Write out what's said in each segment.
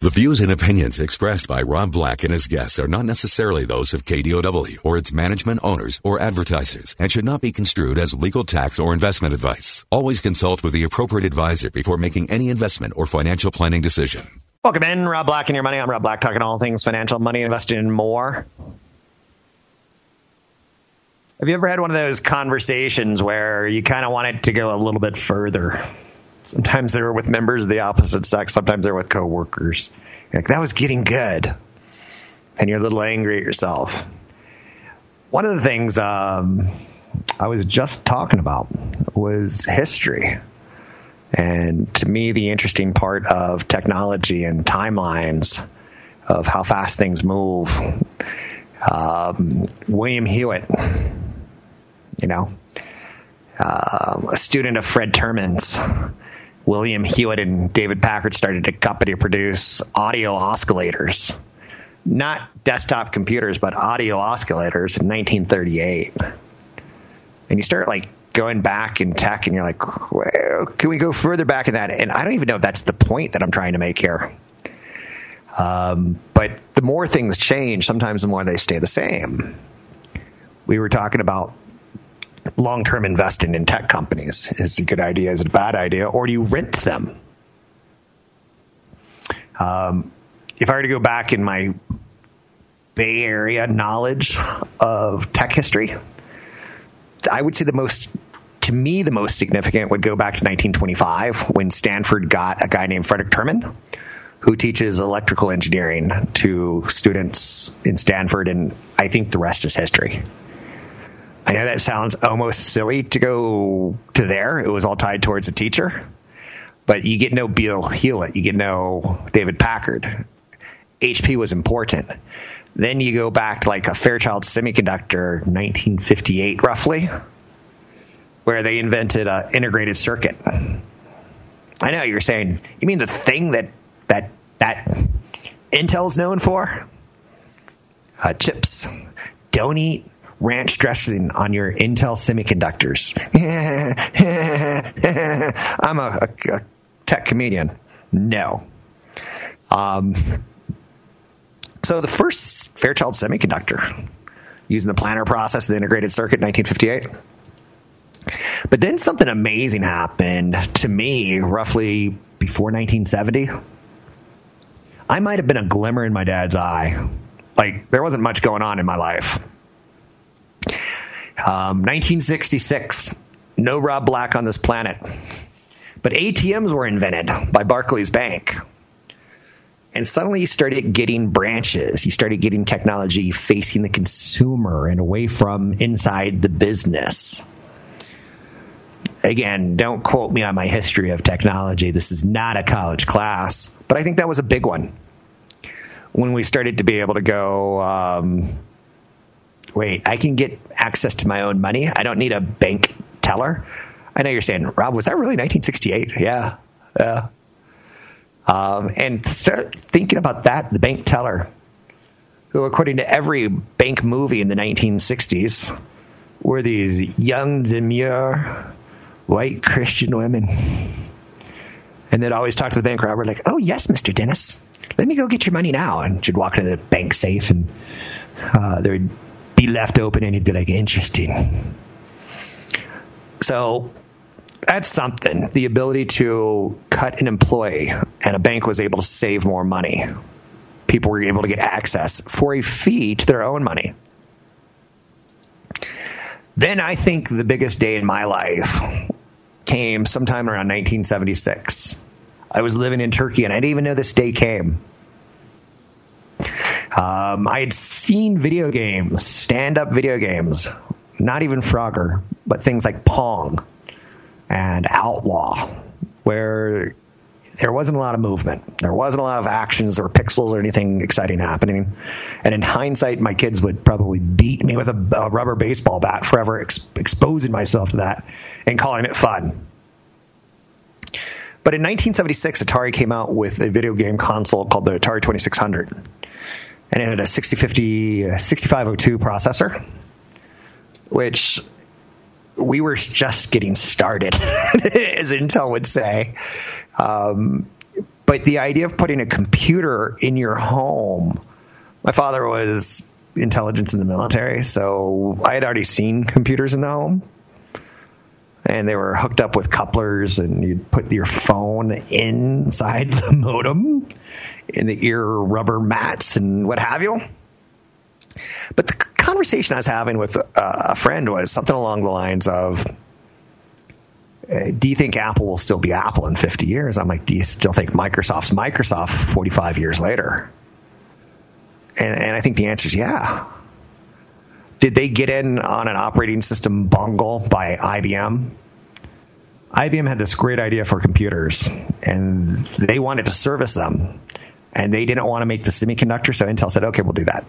The views and opinions expressed by Rob Black and his guests are not necessarily those of KDOW or its management owners or advertisers and should not be construed as legal tax or investment advice. Always consult with the appropriate advisor before making any investment or financial planning decision. Welcome in, Rob Black and your money. I'm Rob Black, talking all things financial, money, investing, and more. Have you ever had one of those conversations where you kind of wanted to go a little bit further? Sometimes they're with members of the opposite sex. Sometimes they're with coworkers. You're like, that was getting good. And you're a little angry at yourself. One of the things um, I was just talking about was history. And to me, the interesting part of technology and timelines of how fast things move. Um, William Hewlett, you know, uh, a student of Fred Terman's William Hewlett and David Packard started a company to produce audio oscillators. Not desktop computers, but audio oscillators in 1938. And you start like going back in tech and you're like, well, can we go further back in that? And I don't even know if that's the point that I'm trying to make here. Um, but the more things change, sometimes the more they stay the same. We were talking about long term investing in tech companies? Is it a good idea? Is it a bad idea? Or do you rent them? Um, if I were to go back in my Bay Area knowledge of tech history, I would say the most, to me, the most significant would go back to 1925 when Stanford got a guy named Frederick Terman who teaches electrical engineering to students in Stanford, and I think the rest is history. I know that sounds almost silly to go to there. It was all tied towards a teacher, but you get no Bill Hewlett, you get no David Packard. HP was important. Then you go back to like a Fairchild Semiconductor, 1958 roughly, where they invented an integrated circuit. I know you're saying, you mean the thing that that that Intel's known for? Uh, chips. Don't eat ranch dressing on your Intel semiconductors. I'm a, a, a, tech comedian. No. Um, so the first Fairchild semiconductor using the planar process, the integrated circuit, 1958. But then something amazing happened to me roughly before 1970. I might have been a glimmer in my dad's eye. Like there wasn't much going on in my life. Um, 1966, no Rob Black on this planet. But ATMs were invented by Barclays Bank. And suddenly you started getting branches. You started getting technology facing the consumer and away from inside the business. Again, don't quote me on my history of technology. This is not a college class, but I think that was a big one. When we started to be able to go, um, wait, I can get access to my own money. I don't need a bank teller. I know you're saying, Rob, was that really 1968? Yeah. Yeah. Um, and start thinking about that, the bank teller, who, according to every bank movie in the 1960s, were these young, demure, white Christian women. And they'd always talk to the bank robber, like, oh, yes, Mr. Dennis, let me go get your money now. And she'd walk into the bank safe, and uh, there would be left open and he'd be like, interesting. So that's something. The ability to cut an employee and a bank was able to save more money. People were able to get access for a fee to their own money. Then I think the biggest day in my life came sometime around 1976. I was living in Turkey and I didn't even know this day came. Um, I had seen video games, stand up video games, not even Frogger, but things like Pong and Outlaw, where there wasn't a lot of movement. There wasn't a lot of actions or pixels or anything exciting happening. And in hindsight, my kids would probably beat me with a, a rubber baseball bat forever, ex- exposing myself to that and calling it fun. But in 1976, Atari came out with a video game console called the Atari 2600. And it had a 6050, 6502 processor, which we were just getting started, as Intel would say. Um, but the idea of putting a computer in your home, my father was intelligence in the military, so I had already seen computers in the home. And they were hooked up with couplers, and you'd put your phone inside the modem in the ear rubber mats and what have you. But the conversation I was having with a friend was something along the lines of, uh, do you think Apple will still be Apple in 50 years? I'm like, do you still think Microsoft's Microsoft 45 years later? And, and I think the answer is yeah. Did they get in on an operating system bungle by IBM? IBM had this great idea for computers, and they wanted to service them, and they didn't want to make the semiconductor, so Intel said, okay, we'll do that.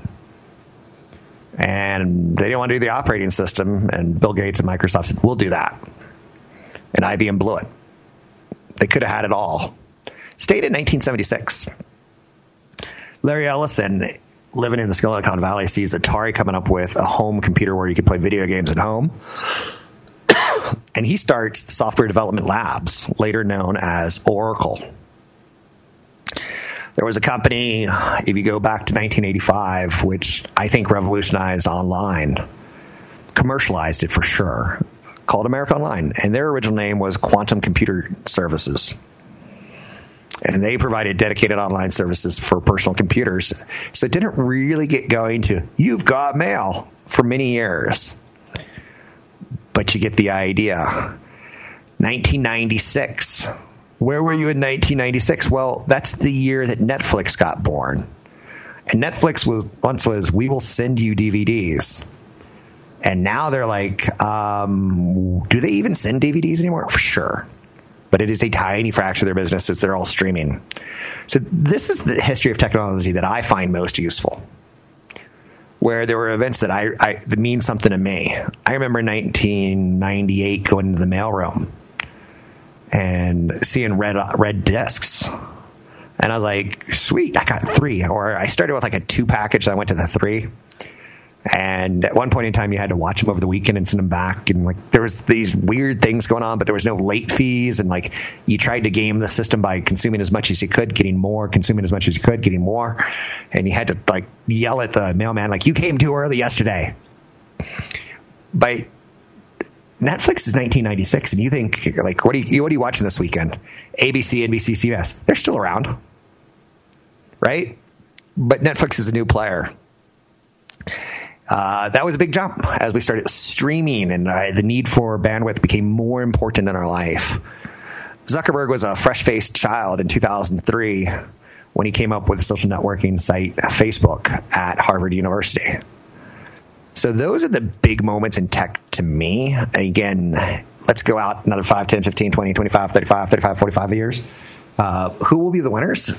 And they didn't want to do the operating system, and Bill Gates and Microsoft said, we'll do that and IBM blew it. They could have had it all. Stayed in 1976. Larry Ellison, living in the Silicon Valley, sees Atari coming up with a home computer where you could play video games at home. and he starts Software Development Labs, later known as Oracle. There was a company, if you go back to 1985, which I think revolutionized online, commercialized it for sure called America Online, and their original name was Quantum Computer Services. And they provided dedicated online services for personal computers. So it didn't really get going to, you've got mail for many years. But you get the idea. 1996. Where were you in 1996? Well, that's the year that Netflix got born. And Netflix was once was, we will send you DVDs. And now they're like, um, do they even send DVDs anymore? For sure. But it is a tiny fraction of their business as they're all streaming. So this is the history of technology that I find most useful. Where there were events that I, I that mean something to me. I remember 1998 going to the mailroom and seeing red red discs. And I was like, sweet, I got three. Or I started with like a two package. I went to the three. And at one point in time, you had to watch them over the weekend and send them back. And like there was these weird things going on, but there was no late fees. And like you tried to game the system by consuming as much as you could, getting more, consuming as much as you could, getting more. And you had to like yell at the mailman, like, you came too early yesterday. But Netflix is 1996, and you think like, what are you what are you watching this weekend? ABC, NBC, CBS. They're still around, right? But Netflix is a new player uh, that was a big jump as we started streaming and uh, the need for bandwidth became more important in our life. Zuckerberg was a fresh faced child in 2003 when he came up with the social networking site Facebook at Harvard University. So those are the big moments in tech to me. Again, let's go out another 5, 10, 15, 20, 25, 35, 35, 45 years. Uh, who will be the winners?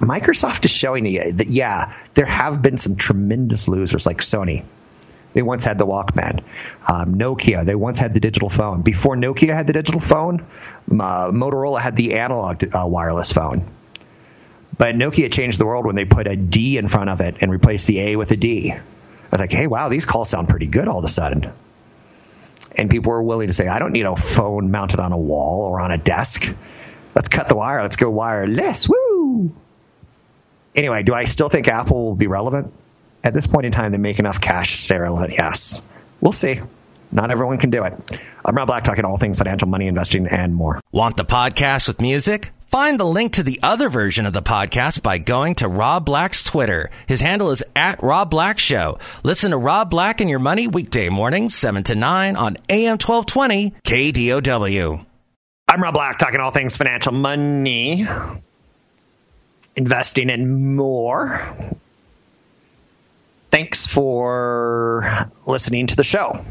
Microsoft is showing you that, yeah, there have been some tremendous losers like Sony. They once had the Walkman. Um, Nokia, they once had the digital phone. Before Nokia had the digital phone, uh, Motorola had the analog uh, wireless phone. But Nokia changed the world when they put a D in front of it and replaced the A with a D. Was like, hey, wow, these calls sound pretty good all of a sudden. And people were willing to say, I don't need a phone mounted on a wall or on a desk. Let's cut the wire. Let's go wireless. Woo! anyway, do I still think Apple will be relevant? At this point in time, they make enough cash to stay relevant. Yes. We'll see. Not everyone can do it. I'm Rob Black, talking all things financial, money, investing, and more. Want the podcast with music? Find the link to the other version of the podcast by going to Rob Black's Twitter. His handle is at Rob Black Show. Listen to Rob Black and Your Money weekday mornings, 7 to 9 on AM 1220 KDOW. I'm Rob Black, talking all things financial, money, investing and more. Thanks for listening to the show.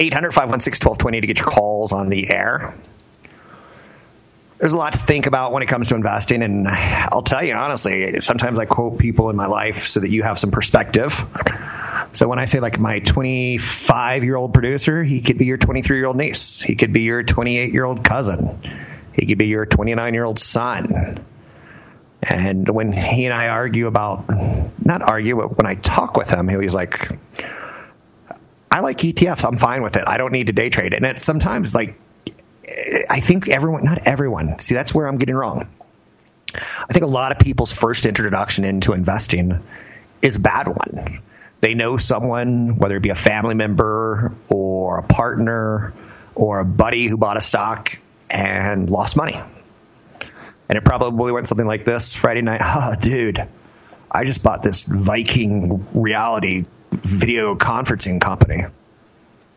800 516 1220 to get your calls on the air. There's a lot to think about when it comes to investing. And I'll tell you honestly, sometimes I quote people in my life so that you have some perspective. So when I say like my 25 year old producer, he could be your 23 year old niece. He could be your 28 year old cousin. He could be your 29 year old son. And when he and I argue about, not argue, but when I talk with him, he was like, I like ETFs. I'm fine with it. I don't need to day trade. And it's sometimes like I think everyone, not everyone, see, that's where I'm getting wrong. I think a lot of people's first introduction into investing is a bad one. They know someone, whether it be a family member or a partner or a buddy who bought a stock and lost money. And it probably went something like this Friday night. Oh, dude, I just bought this Viking reality video conferencing company.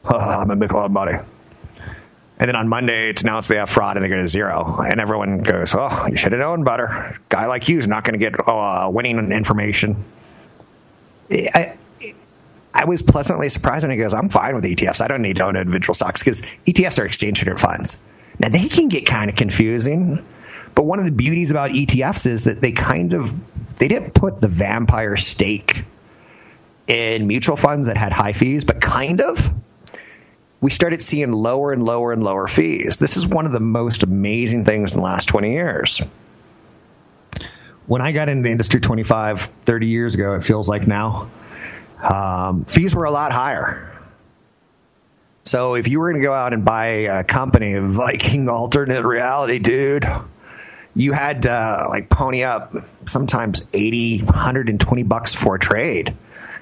Oh, I'm going to make a lot of money. And then on Monday, it's announced they have fraud and they go to zero. And everyone goes, oh, you should have known better. Guy like you is not going to get uh, winning information. I, I was pleasantly surprised when he goes, I'm fine with ETFs. I don't need to own individual stocks because ETFs are exchange traded funds. Now, they can get kind of confusing. But one of the beauties about ETFs is that they kind of they didn't put the vampire stake in mutual funds that had high fees, but kind of we started seeing lower and lower and lower fees. This is one of the most amazing things in the last 20 years. When I got into the industry 25, 30 years ago, it feels like now, um, fees were a lot higher. So if you were going to go out and buy a company, Viking Alternate Reality, dude, you had to like pony up sometimes 80, 120 bucks for a trade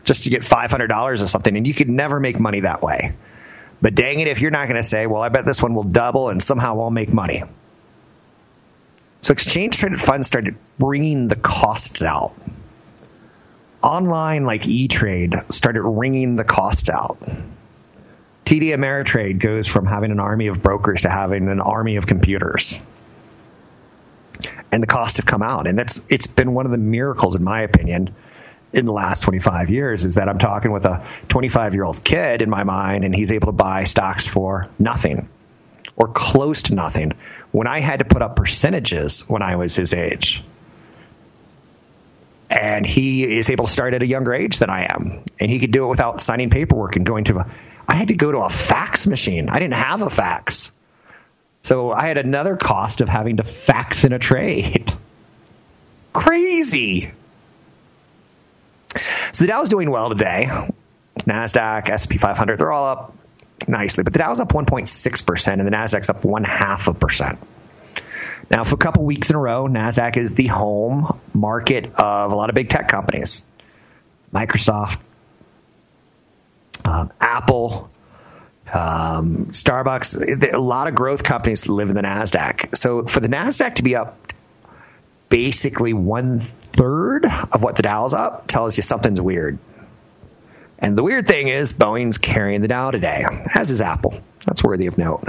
just to get $500 or something. And you could never make money that way. But dang it, if you're not going to say, well, I bet this one will double and somehow I'll make money. So exchange traded funds started bringing the costs out. Online, like E Trade, started wringing the costs out. TD Ameritrade goes from having an army of brokers to having an army of computers. And the costs have come out. And that's it's been one of the miracles, in my opinion, in the last 25 years is that I'm talking with a 25 year old kid in my mind, and he's able to buy stocks for nothing or close to nothing when I had to put up percentages when I was his age. And he is able to start at a younger age than I am. And he could do it without signing paperwork and going to a. I had to go to a fax machine. I didn't have a fax. So I had another cost of having to fax in a trade. Crazy. So the Dow is doing well today. Nasdaq, S&P 500, they're all up nicely, but the Dow's up 1.6% and the Nasdaq's up one half a percent. Now, for a couple weeks in a row, Nasdaq is the home market of a lot of big tech companies, Microsoft, um, Apple, um, Starbucks. A lot of growth companies live in the Nasdaq. So for the Nasdaq to be up basically one third of what the Dow's up tells you something's weird. And the weird thing is Boeing's carrying the Dow today, as is Apple. That's worthy of note.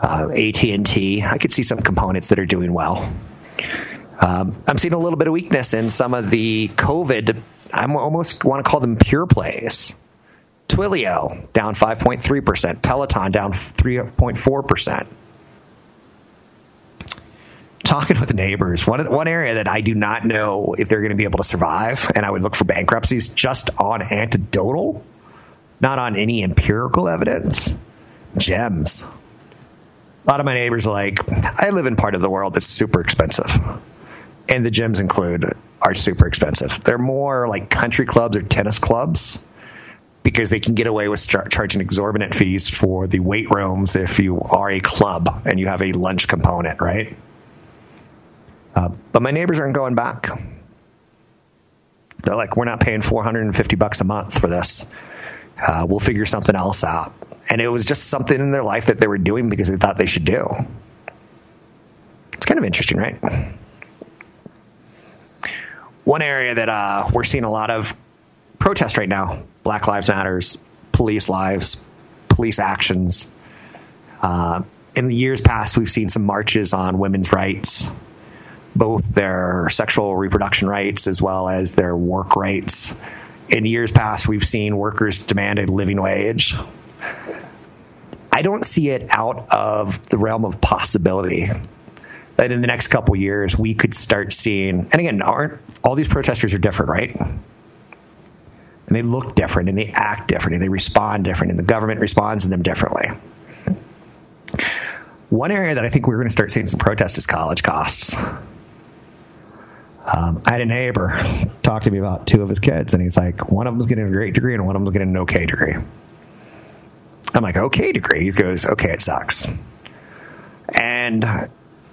Uh, AT&T, I could see some components that are doing well. Um, I'm seeing a little bit of weakness in some of the COVID. I almost want to call them pure plays. Twilio down 5.3%, Peloton down 3.4% talking with neighbors, one one area that I do not know if they're going to be able to survive, and I would look for bankruptcies just on anecdotal, not on any empirical evidence. Gems. A lot of my neighbors are like, I live in part of the world that's super expensive, and the gyms include are super expensive. They're more like country clubs or tennis clubs because they can get away with char- charging exorbitant fees for the weight rooms if you are a club and you have a lunch component, right? Uh, but my neighbors aren't going back. They're like, we're not paying 450 bucks a month for this. Uh, we'll figure something else out. And it was just something in their life that they were doing because they thought they should do. It's kind of interesting, right? One area that uh, we're seeing a lot of protest right now Black Lives Matters, police lives, police actions. Uh, in the years past, we've seen some marches on women's rights, both their sexual reproduction rights as well as their work rights. In years past, we've seen workers demand a living wage. I don't see it out of the realm of possibility that in the next couple years we could start seeing. And again, aren't all these protesters are different, right? And they look different, and they act different, and they respond different, and the government responds to them differently. One area that I think we're going to start seeing some protest is college costs. Um, I had a neighbor talk to me about two of his kids, and he's like, one of them's getting a great degree, and one of them's getting an okay degree. I'm like, okay degree. He goes, okay, it sucks. And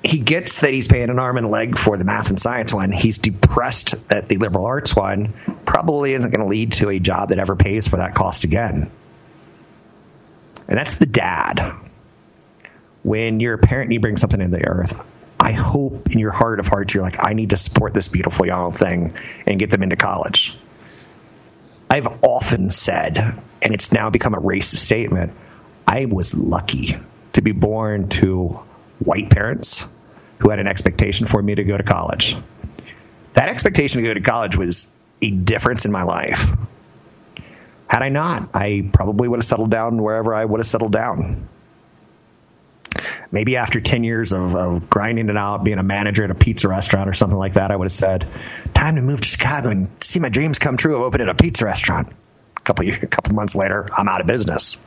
he gets that he's paying an arm and a leg for the math and science one. He's depressed that the liberal arts one probably isn't going to lead to a job that ever pays for that cost again. And that's the dad. When you're a parent and you bring something into the earth, I hope in your heart of hearts you're like, I need to support this beautiful young thing and get them into college. I've often said, and it's now become a racist statement, I was lucky to be born to white parents who had an expectation for me to go to college. That expectation to go to college was a difference in my life. Had I not, I probably would have settled down wherever I would have settled down maybe after 10 years of, of, grinding it out, being a manager at a pizza restaurant or something like that, I would have said, time to move to Chicago and see my dreams come true of opening a pizza restaurant. A couple years, a couple months later, I'm out of business.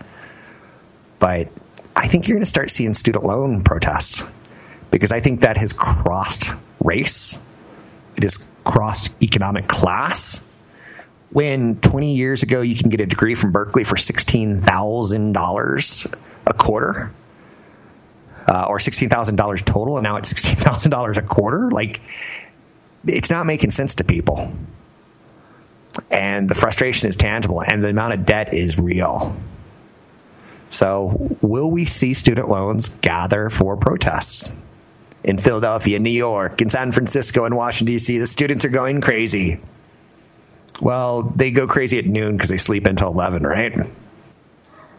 But I think you're going to start seeing student loan protests because I think that has crossed race. It has crossed economic class. When 20 years ago you can get a degree from Berkeley for $16,000 a quarter, uh, or $16,000 total, and now it's $16,000 a quarter. Like, it's not making sense to people. And the frustration is tangible, and the amount of debt is real. So, will we see student loans gather for protests? In Philadelphia, New York, in San Francisco, in Washington, D.C., the students are going crazy. Well, they go crazy at noon because they sleep until 11, right?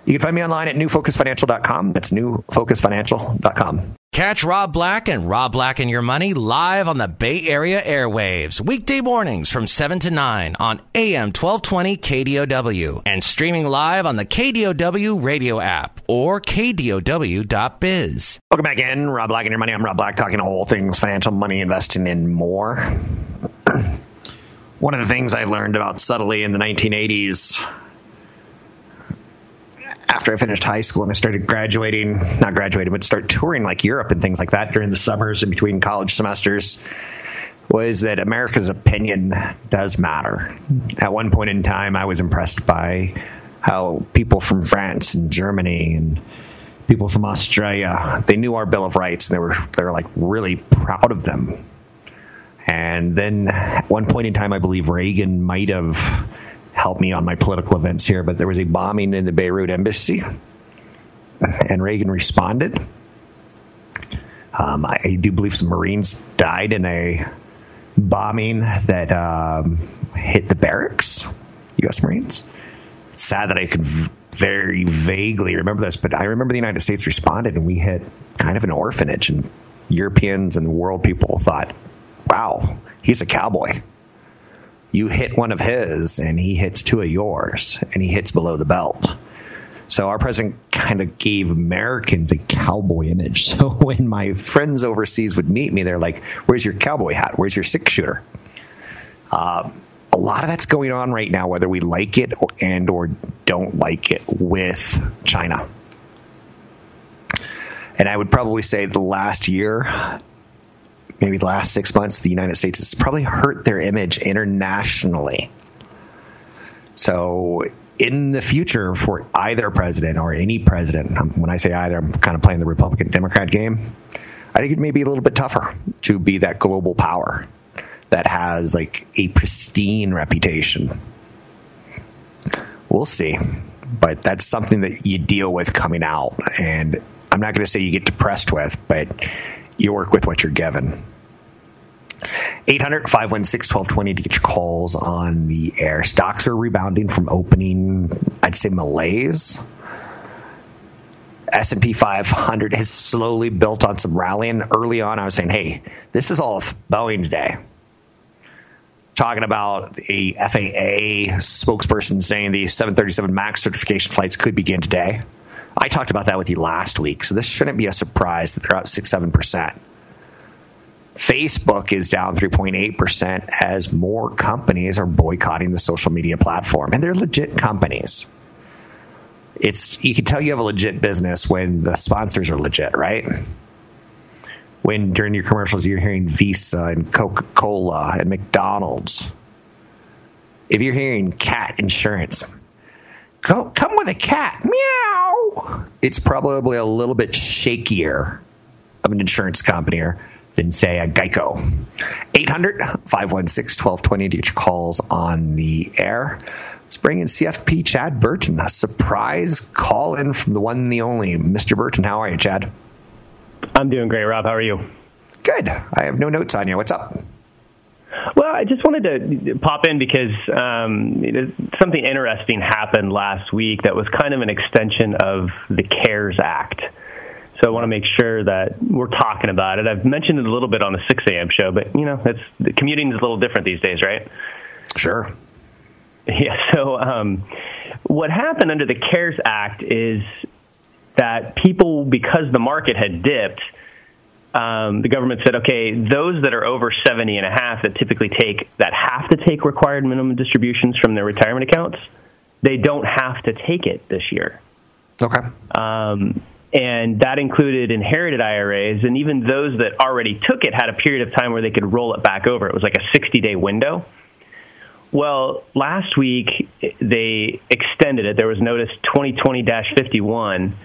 You can find me online at newfocusfinancial.com. That's newfocusfinancial.com. Catch Rob Black and Rob Black and Your Money live on the Bay Area airwaves, weekday mornings from 7 to 9 on AM 1220 KDOW and streaming live on the KDOW radio app or KDOW.biz. Welcome back in. Rob Black and Your Money. I'm Rob Black talking all things financial, money, investing, and more. One of the things I learned about subtly in the 1980s after I finished high school and I started graduating, not graduating, but start touring like Europe and things like that during the summers and between college semesters was that America's opinion does matter. At one point in time, I was impressed by how people from France and Germany and people from Australia, they knew our Bill of Rights and they were they were like really proud of them. And then at one point in time, I believe Reagan might have help me on my political events here, but there was a bombing in the Beirut embassy, and Reagan responded. Um, I, do believe some Marines died in a bombing that um, hit the barracks, U.S. Marines. It's sad that I could very vaguely remember this, but I remember the United States responded and we hit kind of an orphanage, and Europeans and world people thought, wow, he's a cowboy you hit one of his and he hits two of yours and he hits below the belt. So our president kind of gave Americans a cowboy image. So when my friends overseas would meet me, they're like, "Where's your cowboy hat? Where's your six shooter?" Uh, a lot of that's going on right now, whether we like it or, and or don't like it with China. And I would probably say the last year maybe the last six months, the United States has probably hurt their image internationally. So, in the future, for either president or any president, um, when I say either, I'm kind of playing the Republican Democrat game. I think it may be a little bit tougher to be that global power that has like a pristine reputation. We'll see. But that's something that you deal with coming out. And I'm not going to say you get depressed with, but you work with what you're given. 800 516 1220 to get your calls on the air. Stocks are rebounding from opening, I'd say malaise. S&P 500 has slowly built on some rallying. Early on, I was saying, hey, this is all Boeing day. Talking about a FAA spokesperson saying the 737 MAX certification flights could begin today. I talked about that with you last week, so this shouldn't be a surprise that they're up 6 7%. Facebook is down 3.8% as more companies are boycotting the social media platform, and they're legit companies. It's you can tell you have a legit business when the sponsors are legit, right? When during your commercials you're hearing Visa and Coca-Cola and McDonald's. If you're hearing cat insurance, go come with a cat, meow. It's probably a little bit shakier of an insurance company or than, say, a Geico. 800 516 1220 to get your calls on the air. Let's bring in CFP Chad Burton, a surprise call in from the one and the only Mr. Burton. How are you, Chad? I'm doing great, Rob. How are you? Good. I have no notes on you. What's up? Well, I just wanted to pop in because um, something interesting happened last week that was kind of an extension of the CARES Act. So I want to make sure that we're talking about it. I've mentioned it a little bit on the 6 a.m. show, but you know, it's commuting is a little different these days, right? Sure. Yeah. So um, what happened under the CARES Act is that people, because the market had dipped, um, the government said, okay, those that are over 70 and a half that typically take, that have to take required minimum distributions from their retirement accounts, they don't have to take it this year. Okay. Um, and that included inherited IRAs, and even those that already took it had a period of time where they could roll it back over. It was like a 60 day window. Well, last week they extended it. There was notice 2020 51.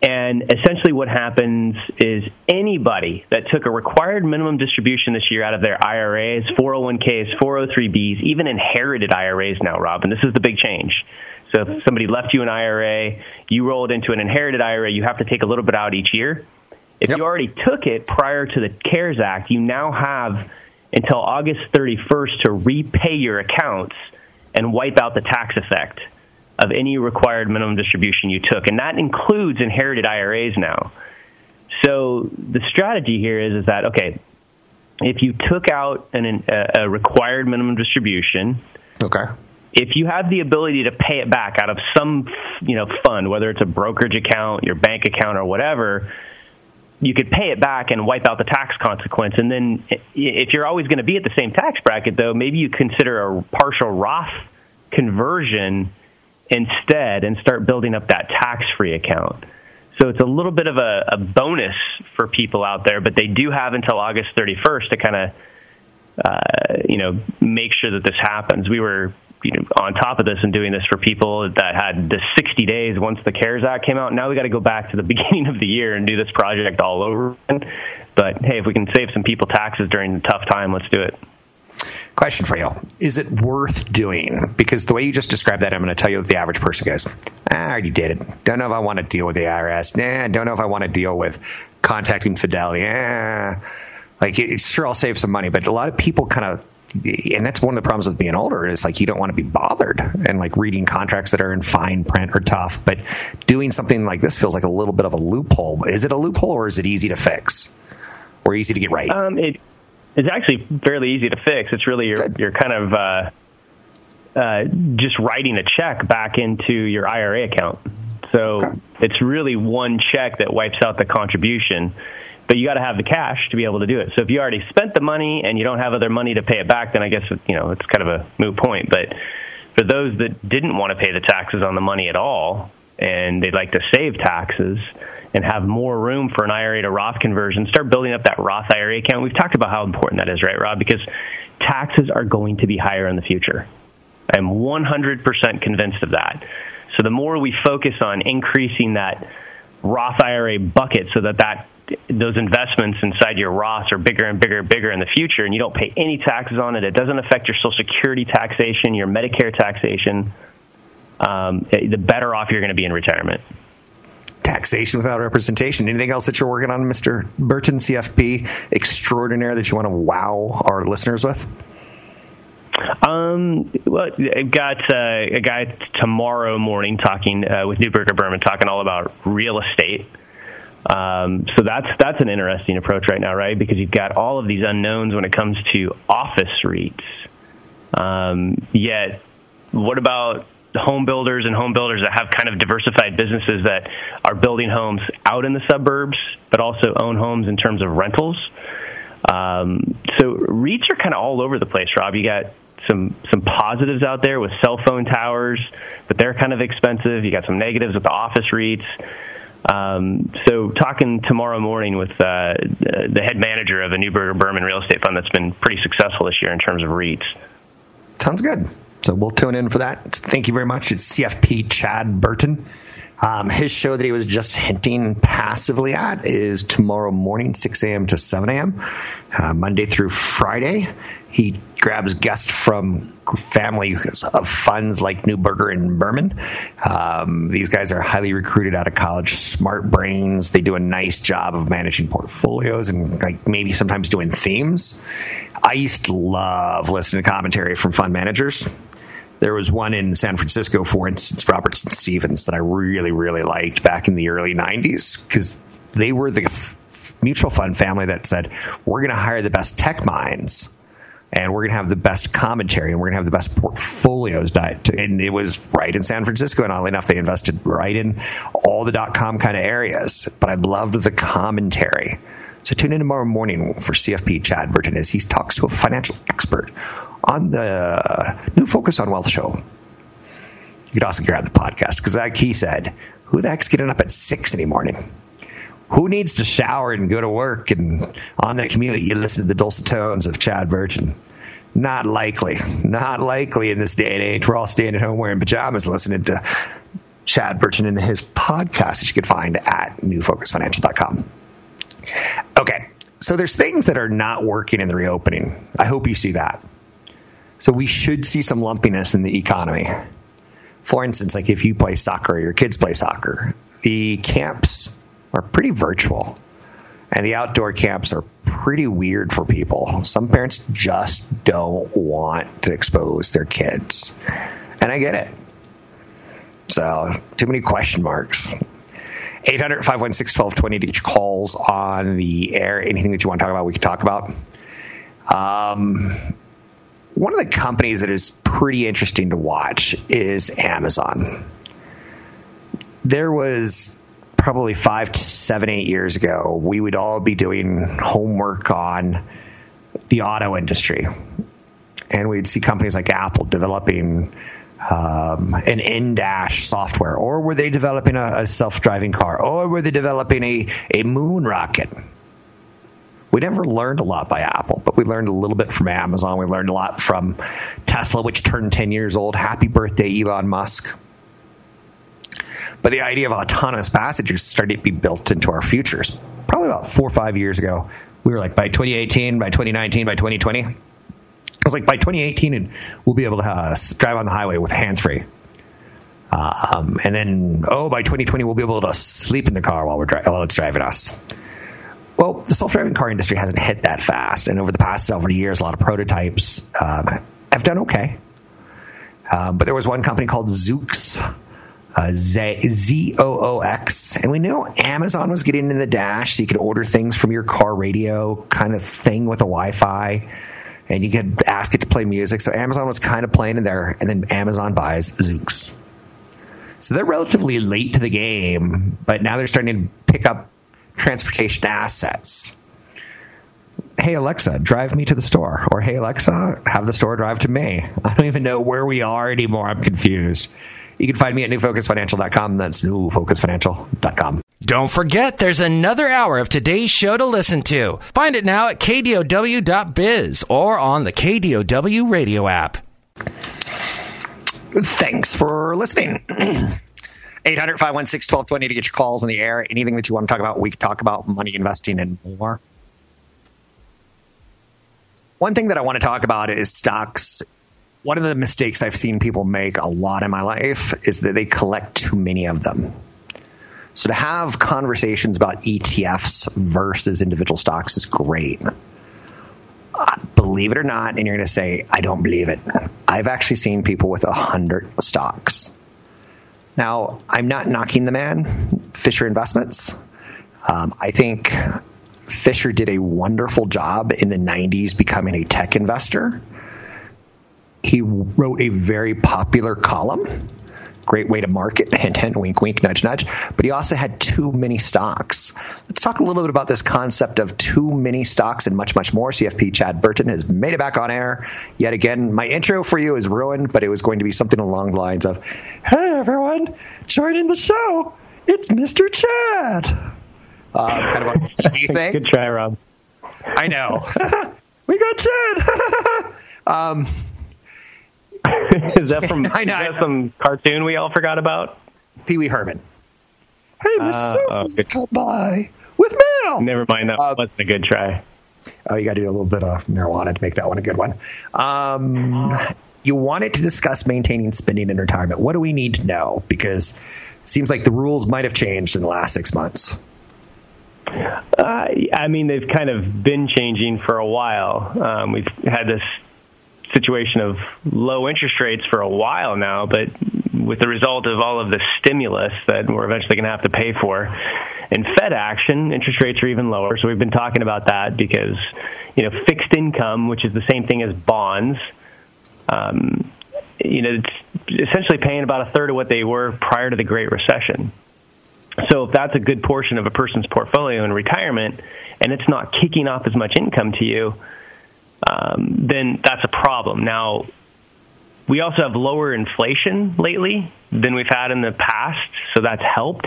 And essentially, what happens is anybody that took a required minimum distribution this year out of their IRAs, 401ks, 403bs, even inherited IRAs now, Rob, and this is the big change. So if somebody left you an IRA, you roll it into an inherited IRA, you have to take a little bit out each year. If yep. you already took it prior to the CARES Act, you now have until August 31st to repay your accounts and wipe out the tax effect of any required minimum distribution you took. And that includes inherited IRAs now. So the strategy here is, is that, okay, if you took out an, a, a required minimum distribution, okay if you have the ability to pay it back out of some you know fund, whether it's a brokerage account, your bank account, or whatever, you could pay it back and wipe out the tax consequence. And then if you're always going to be at the same tax bracket, though, maybe you consider a partial Roth conversion instead and start building up that tax-free account. So it's a little bit of a, a bonus for people out there, but they do have until August 31st to kind of, uh, you know, make sure that this happens. We were you know, on top of this and doing this for people that had the 60 days once the CARES Act came out. Now we got to go back to the beginning of the year and do this project all over again. But hey, if we can save some people taxes during a tough time, let's do it. Question for you. Is it worth doing? Because the way you just described that, I'm going to tell you what the average person goes, ah, I already did it. Don't know if I want to deal with the IRS. Nah, don't know if I want to deal with contacting Fidelity. Ah, like, sure, I'll save some money. But a lot of people kind of and that's one of the problems with being older is like you don't want to be bothered and like reading contracts that are in fine print are tough but doing something like this feels like a little bit of a loophole. Is it a loophole or is it easy to fix? Or easy to get right? Um, it, it's actually fairly easy to fix. It's really you're, you're kind of uh, uh, just writing a check back into your ira account. So okay. it's really one check that wipes out the contribution but you got to have the cash to be able to do it. So if you already spent the money and you don't have other money to pay it back, then I guess you know it's kind of a moot point. But for those that didn't want to pay the taxes on the money at all, and they'd like to save taxes and have more room for an IRA to Roth conversion, start building up that Roth IRA account. We've talked about how important that is, right, Rob? Because taxes are going to be higher in the future. I'm 100% convinced of that. So the more we focus on increasing that Roth IRA bucket so that that those investments inside your Roths are bigger and bigger and bigger in the future, and you don't pay any taxes on it. It doesn't affect your Social Security taxation, your Medicare taxation. Um, the better off you're going to be in retirement. Taxation without representation. Anything else that you're working on, Mr. Burton, CFP extraordinaire that you want to wow our listeners with? Um, well, I've got uh, a guy tomorrow morning talking uh, with Neuberger Berman, talking all about real estate. Um, so that's that's an interesting approach right now, right? Because you've got all of these unknowns when it comes to office REITs. Um, yet, what about home builders and home builders that have kind of diversified businesses that are building homes out in the suburbs, but also own homes in terms of rentals? Um, so REITs are kind of all over the place, Rob. You got some some positives out there with cell phone towers, but they're kind of expensive. You got some negatives with the office REITs. Um, so talking tomorrow morning with uh, the head manager of a Neuberger Berman real estate fund that's been pretty successful this year in terms of REITs. Sounds good. So we'll tune in for that. Thank you very much. It's CFP Chad Burton. Um, his show that he was just hinting passively at is tomorrow morning, 6 a.m. to 7 a.m., uh, Monday through Friday. He grabs guests from families of funds like Neuberger and Berman. Um, these guys are highly recruited out of college, smart brains. They do a nice job of managing portfolios and like maybe sometimes doing themes. I used to love listening to commentary from fund managers. There was one in San Francisco, for instance, Robertson Stephens, that I really, really liked back in the early 90s because they were the f- mutual fund family that said, we're going to hire the best tech minds and we're going to have the best commentary and we're going to have the best portfolios. diet. And it was right in San Francisco. And oddly enough, they invested right in all the dot com kind of areas. But I loved the commentary. So tune in tomorrow morning for CFP Chad Burton as he talks to a financial expert on the new Focus on Wealth show. You could also grab the podcast because, like he said, who the heck's getting up at six in the morning? Who needs to shower and go to work and on that commute you listen to the dulcet tones of Chad Burton? Not likely. Not likely in this day and age. We're all staying at home wearing pajamas listening to Chad Burton and his podcast that you can find at newfocusfinancial.com. Okay, so there's things that are not working in the reopening. I hope you see that. So we should see some lumpiness in the economy. For instance, like if you play soccer or your kids play soccer, the camps are pretty virtual. And the outdoor camps are pretty weird for people. Some parents just don't want to expose their kids. And I get it. So, too many question marks. 800 516 1220 to get your calls on the air. Anything that you want to talk about, we can talk about. Um, one of the companies that is pretty interesting to watch is Amazon. There was probably five to seven, eight years ago, we would all be doing homework on the auto industry. And we'd see companies like Apple developing um, an in-dash software, or were they developing a, a self-driving car, or were they developing a, a moon rocket? We never learned a lot by Apple, but we learned a little bit from Amazon. We learned a lot from Tesla, which turned 10 years old. Happy birthday, Elon Musk. But the idea of autonomous passengers started to be built into our futures. Probably about four or five years ago, we were like, by 2018, by 2019, by 2020, I was like, by 2018, we'll be able to uh, drive on the highway with hands free. Um, and then, oh, by 2020, we'll be able to sleep in the car while we're dri- while it's driving us. The self-driving car industry hasn't hit that fast, and over the past several years, a lot of prototypes um, have done okay. Um, but there was one company called Zoox, uh, Z O O X, and we knew Amazon was getting in the dash, so you could order things from your car radio kind of thing with a Wi-Fi, and you could ask it to play music. So Amazon was kind of playing in there, and then Amazon buys Zoox. So they're relatively late to the game, but now they're starting to pick up transportation assets. Hey Alexa, drive me to the store. Or hey Alexa, have the store drive to me. I don't even know where we are anymore. I'm confused. You can find me at newfocusfinancial.com. That's newfocusfinancial.com. Don't forget, there's another hour of today's show to listen to. Find it now at kdow.biz or on the KDOW radio app. Thanks for listening. 800 516 1220 to get your calls in the air. Anything that you want to talk about, we can talk about money investing and more. One thing that I want to talk about is stocks. One of the mistakes I've seen people make a lot in my life is that they collect too many of them. So to have conversations about ETFs versus individual stocks is great. Uh, believe it or not, and you're going to say, I don't believe it. I've actually seen people with a hundred stocks. Now, I'm not knocking the man, Fisher Investments. Um, I think Fisher did a wonderful job in the 90s becoming a tech investor. He wrote a very popular column great way to market, hint, hint, wink, wink, nudge, nudge. But he also had too many stocks. Let's talk a little bit about this concept of too many stocks and much, much more. CFP Chad Burton has made it back on air yet again. My intro for you is ruined, but it was going to be something along the lines of, "Hey everyone, joining the show. It's Mr. Chad." Uh, kind of a thing. Good try, Rob. I know. we got Chad. um, is that from I know, is I that know. some cartoon we all forgot about? Pee Wee Herman. Hey, Miss Uh, Sophie, okay. come by with mail. Never mind, that Uh, wasn't a good try. Oh, you got to do a little bit of marijuana to make that one a good one. Um, you wanted to discuss maintaining spending in retirement. What do we need to know? Because it seems like the rules might have changed in the last six months. Uh, I mean, they've kind of been changing for a while. Um, we've had this situation of low interest rates for a while now, but with the result of all of the stimulus that we're eventually going to have to pay for and Fed action, interest rates are even lower. So we've been talking about that because, you know, fixed income, which is the same thing as bonds, um, you know, it's essentially paying about a third of what they were prior to the Great Recession. So if that's a good portion of a person's portfolio in retirement and it's not kicking off as much income to you, um, then that's a problem. Now, we also have lower inflation lately than we've had in the past, so that's helped,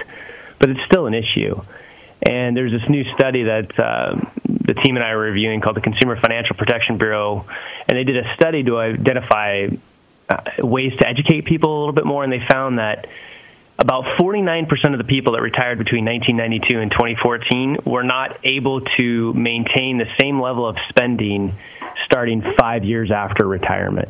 but it's still an issue. And there's this new study that uh, the team and I are reviewing called the Consumer Financial Protection Bureau, and they did a study to identify uh, ways to educate people a little bit more, and they found that about 49% of the people that retired between 1992 and 2014 were not able to maintain the same level of spending starting five years after retirement.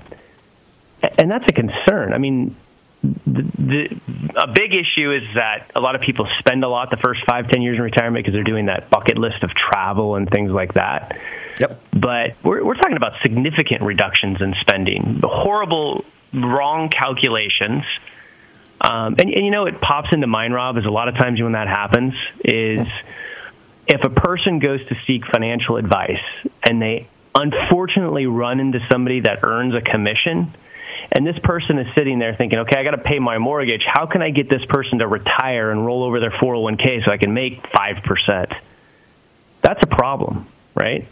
And that's a concern. I mean, the, the, a big issue is that a lot of people spend a lot the first five, ten years in retirement because they're doing that bucket list of travel and things like that. Yep. But we're, we're talking about significant reductions in spending, the horrible, wrong calculations. Um, and, and you know, it pops into mind, Rob, is a lot of times when that happens is if a person goes to seek financial advice and they unfortunately run into somebody that earns a commission, and this person is sitting there thinking, okay, I got to pay my mortgage. How can I get this person to retire and roll over their 401k so I can make 5%? That's a problem, right?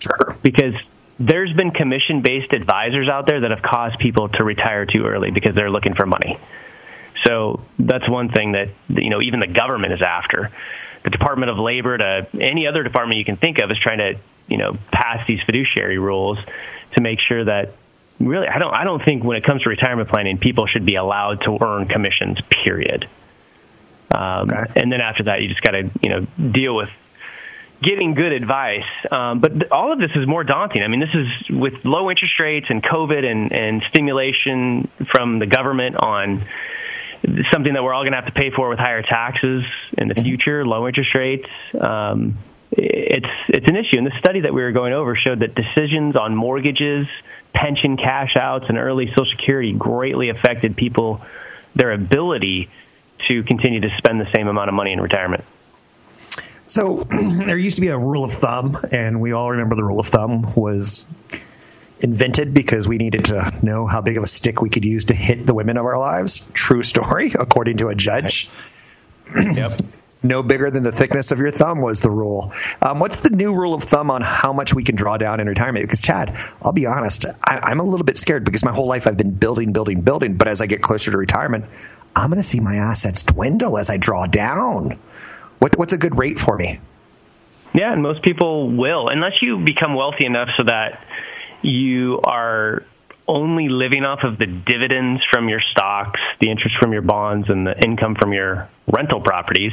Sure. Because there's been commission based advisors out there that have caused people to retire too early because they're looking for money. So that's one thing that you know even the government is after. The Department of Labor to any other department you can think of is trying to you know pass these fiduciary rules to make sure that really I don't I don't think when it comes to retirement planning people should be allowed to earn commissions. Period. Um, Okay. And then after that, you just got to you know deal with getting good advice. Um, but th- all of this is more daunting. I mean, this is with low interest rates and COVID and, and stimulation from the government on something that we're all going to have to pay for with higher taxes in the future, low interest rates. Um, it's it's an issue. And the study that we were going over showed that decisions on mortgages, pension cash outs, and early Social Security greatly affected people their ability to continue to spend the same amount of money in retirement. So there used to be a rule of thumb, and we all remember the rule of thumb was invented because we needed to know how big of a stick we could use to hit the women of our lives. True story, according to a judge. Yep. No bigger than the thickness of your thumb was the rule. Um, what's the new rule of thumb on how much we can draw down in retirement? Because Chad, I'll be honest, I, I'm a little bit scared because my whole life I've been building, building, building. But as I get closer to retirement, I'm going to see my assets dwindle as I draw down. What, what's a good rate for me? Yeah, and most people will, unless you become wealthy enough so that you are only living off of the dividends from your stocks, the interest from your bonds, and the income from your rental properties.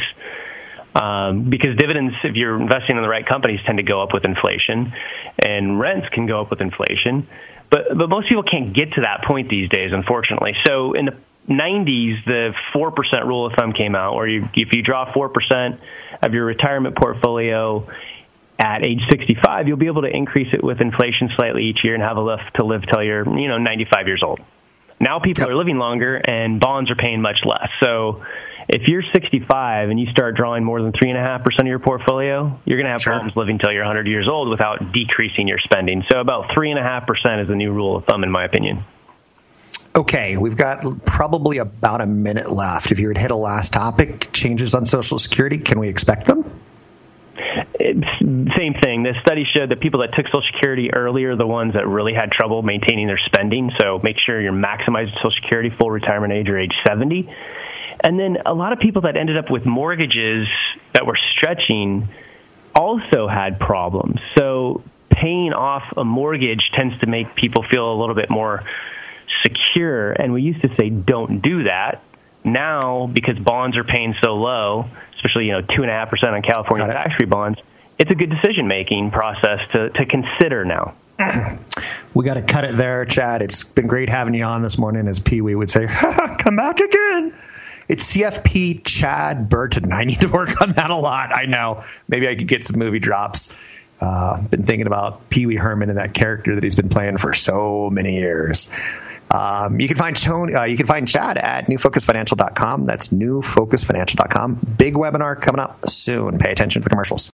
Um, because dividends, if you're investing in the right companies, tend to go up with inflation, and rents can go up with inflation. But but most people can't get to that point these days, unfortunately. So in the 90s, the 4% rule of thumb came out, where you, if you draw 4% of your retirement portfolio at age 65, you'll be able to increase it with inflation slightly each year and have enough to live till you're, you know, 95 years old. Now people Yep. are living longer and bonds are paying much less. So if you're 65 and you start drawing more than 3.5% of your portfolio, you're going to have Sure. problems living till you're 100 years old without decreasing your spending. So about 3.5% is the new rule of thumb, in my opinion. Okay, we've got probably about a minute left. If you to hit a last topic, changes on Social Security, can we expect them? Same thing. The study showed that people that took Social Security earlier are the ones that really had trouble maintaining their spending. So make sure you're maximizing Social Security full retirement age or age 70. And then a lot of people that ended up with mortgages that were stretching also had problems. So paying off a mortgage tends to make people feel a little bit more secure. And we used to say, don't do that. Now, because bonds are paying so low, especially you know two and a half percent on California tax-free bonds, it's a good decision-making process to to consider now. We got to cut it there, Chad. It's been great having you on this morning, as Pee Wee would say. Come back again. It's CFP Chad Burton. I need to work on that a lot. I know. Maybe I could get some movie drops. Uh, been thinking about Pee Wee Herman and that character that he's been playing for so many years. Um, you can find Tony, uh, you can find Chad at newfocusfinancial.com. That's newfocusfinancial.com. Big webinar coming up soon. Pay attention to the commercials.